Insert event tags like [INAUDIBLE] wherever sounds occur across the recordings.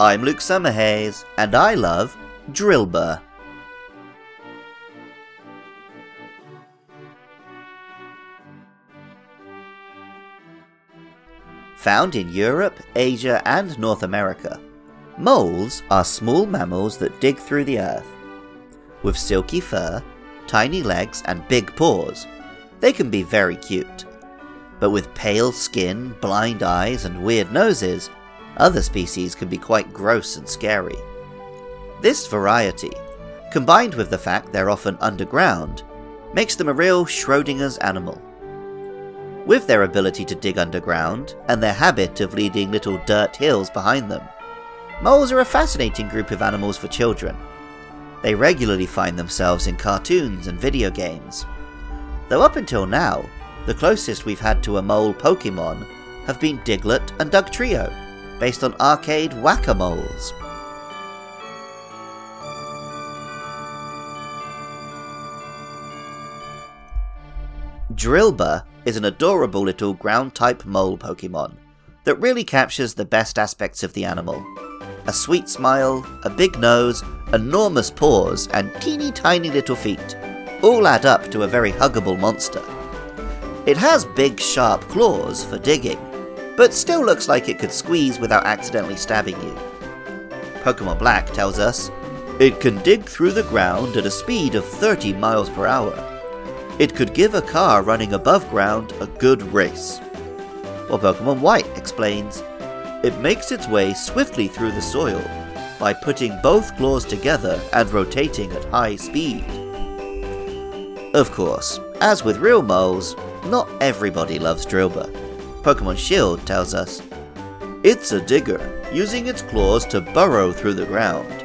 I'm Luke Summerhays, and I love Drilbur. Found in Europe, Asia, and North America, moles are small mammals that dig through the earth. With silky fur, tiny legs, and big paws, they can be very cute. But with pale skin, blind eyes, and weird noses, other species can be quite gross and scary. This variety, combined with the fact they're often underground, makes them a real Schrodinger's animal. With their ability to dig underground, and their habit of leading little dirt hills behind them, moles are a fascinating group of animals for children. They regularly find themselves in cartoons and video games. Though up until now, the closest we've had to a mole Pokemon have been Diglett and Dugtrio, based on arcade Whack-A-Moles. Drilbur is an adorable little ground type mole Pokemon that really captures the best aspects of the animal. A sweet smile, a big nose, enormous paws, and teeny tiny little feet all add up to a very huggable monster. It has big sharp claws for digging, but still looks like it could squeeze without accidentally stabbing you. Pokemon Black tells us it can dig through the ground at a speed of 30 miles per hour. It could give a car running above ground a good race. While Pokemon White explains it makes its way swiftly through the soil by putting both claws together and rotating at high speed. Of course, as with real moles, not everybody loves Drilbur. Pokemon Shield tells us it's a digger, using its claws to burrow through the ground.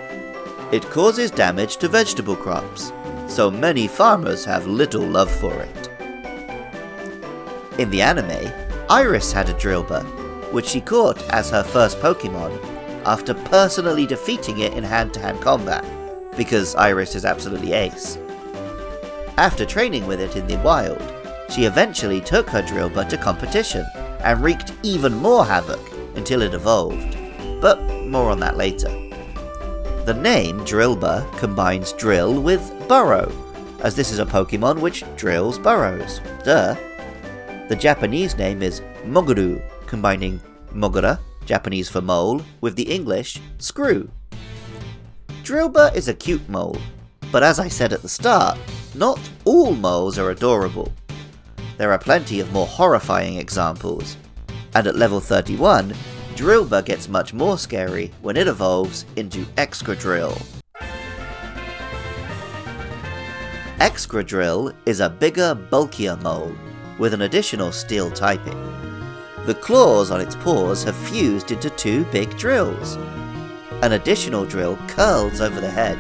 It causes damage to vegetable crops, so many farmers have little love for it. In the anime, Iris had a Drilbur, which she caught as her first Pokemon after personally defeating it in hand to hand combat, because Iris is absolutely ace. After training with it in the wild, she eventually took her Drilbur to competition and wreaked even more havoc until it evolved, but more on that later. The name Drilbur combines drill with burrow, as this is a Pokemon which drills burrows. Duh. The Japanese name is Mogurew, combining Mogura, Japanese for mole, with the English screw. Drilbur is a cute mole, but as I said at the start, not all moles are adorable. There are plenty of more horrifying examples, and at level 31, Drilbur gets much more scary when it evolves into Excadrill. Excadrill is a bigger, bulkier mole, with an additional steel typing. The claws on its paws have fused into two big drills. An additional drill curls over the head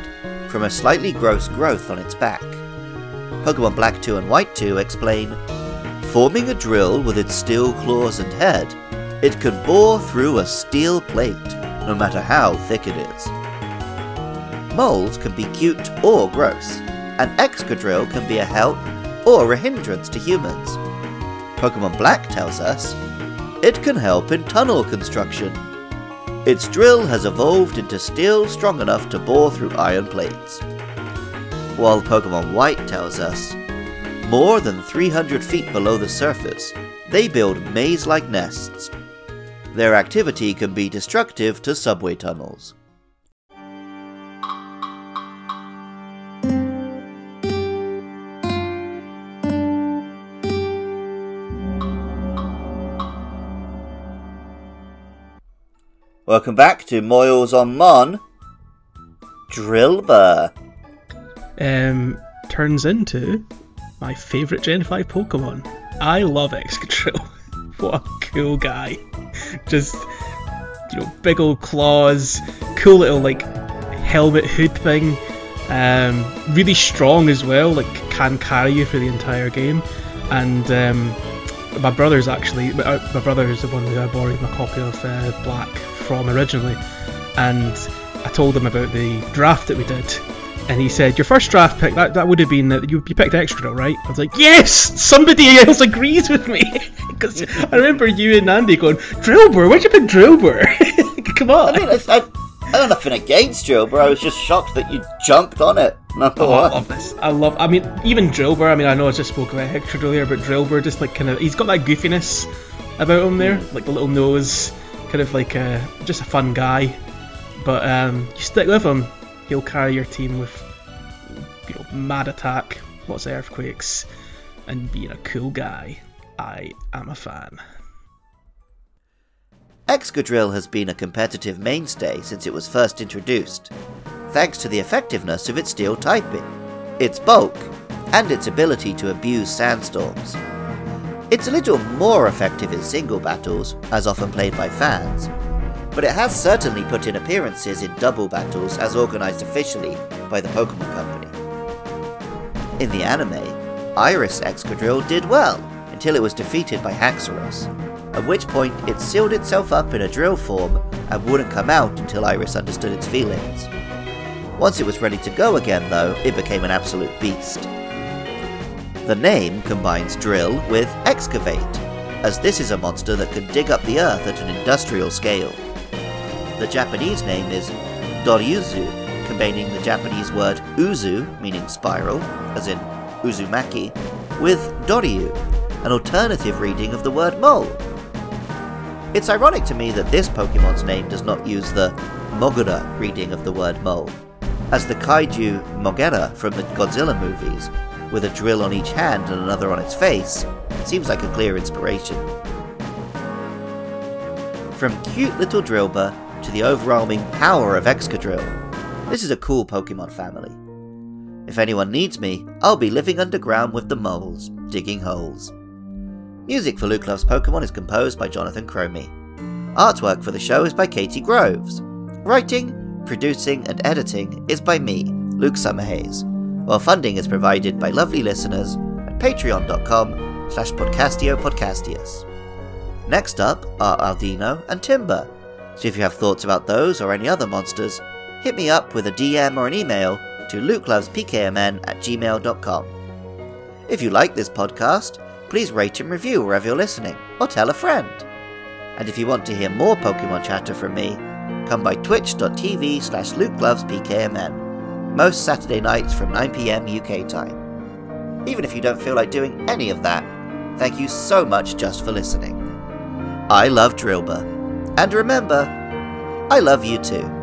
from a slightly gross growth on its back. Pokemon Black 2 and White 2 explain Forming a drill with its steel claws and head, it can bore through a steel plate, no matter how thick it is. Moles can be cute or gross, and Excadrill can be a help or a hindrance to humans. Pokemon Black tells us it can help in tunnel construction. Its drill has evolved into steel strong enough to bore through iron plates. While Pokemon White tells us more than 300 feet below the surface, they build maze like nests. Their activity can be destructive to subway tunnels. Welcome back to Moils on Mon. Drilbur. Um, turns into my favourite Gen 5 Pokemon. I love Excadrill. [LAUGHS] what a cool guy. Just, you know, big old claws, cool little, like, helmet hood thing. Um, really strong as well, like, can carry you for the entire game. And um, my brother's actually, my, my brother is the one who I borrowed my copy of uh, Black from originally. And I told him about the draft that we did and he said, "Your first draft pick that, that would have been that you, you picked Excadrill, right?" I was like, "Yes, somebody else agrees with me [LAUGHS] Because I remember you and Andy going, Drilbur, where'd you put Drilbur? [LAUGHS] Come on. I mean, I, I, don't nothing against Drilbur. I was just shocked that you jumped on it. Oh, I love this. I love. I mean, even Drilbur. I mean, I know I just spoke about Hector earlier, but Drilbur just like kind of he's got that goofiness about him there, like the little nose, kind of like a just a fun guy. But um, you stick with him, he'll carry your team with you know mad attack, lots of earthquakes, and being a cool guy. I am a fan. Excadrill has been a competitive mainstay since it was first introduced, thanks to the effectiveness of its steel typing, its bulk, and its ability to abuse sandstorms. It's a little more effective in single battles, as often played by fans, but it has certainly put in appearances in double battles as organised officially by the Pokemon Company. In the anime, Iris Excadrill did well until it was defeated by Haxorus, at which point it sealed itself up in a drill form and wouldn't come out until Iris understood its feelings. Once it was ready to go again, though, it became an absolute beast. The name combines drill with excavate, as this is a monster that can dig up the earth at an industrial scale. The Japanese name is Doryuzu, combining the Japanese word uzu, meaning spiral, as in Uzumaki, with Doryu, an alternative reading of the word mole. It's ironic to me that this Pokemon's name does not use the Mogura reading of the word mole, as the kaiju Mogera from the Godzilla movies, with a drill on each hand and another on its face, seems like a clear inspiration. From cute little Drilbur to the overwhelming power of Excadrill, this is a cool Pokemon family. If anyone needs me, I'll be living underground with the moles, digging holes. Music for Luke Loves Pokemon is composed by Jonathan Cromie. Artwork for the show is by Katie Groves. Writing, producing, and editing is by me, Luke Summerhays, while funding is provided by lovely listeners at patreon.com slash podcastiopodcastius. Next up are Audino and Timburr, so if you have thoughts about those or any other monsters, hit me up with a DM or an email to lukelovespkmn at gmail.com. If you like this podcast, please rate and review wherever you're listening, or tell a friend. And if you want to hear more Pokemon chatter from me, come by twitch.tv slash lukelovespkmn, most Saturday nights from 9pm UK time. Even if you don't feel like doing any of that, thank you so much just for listening. I love Drilbur. And remember, I love you too.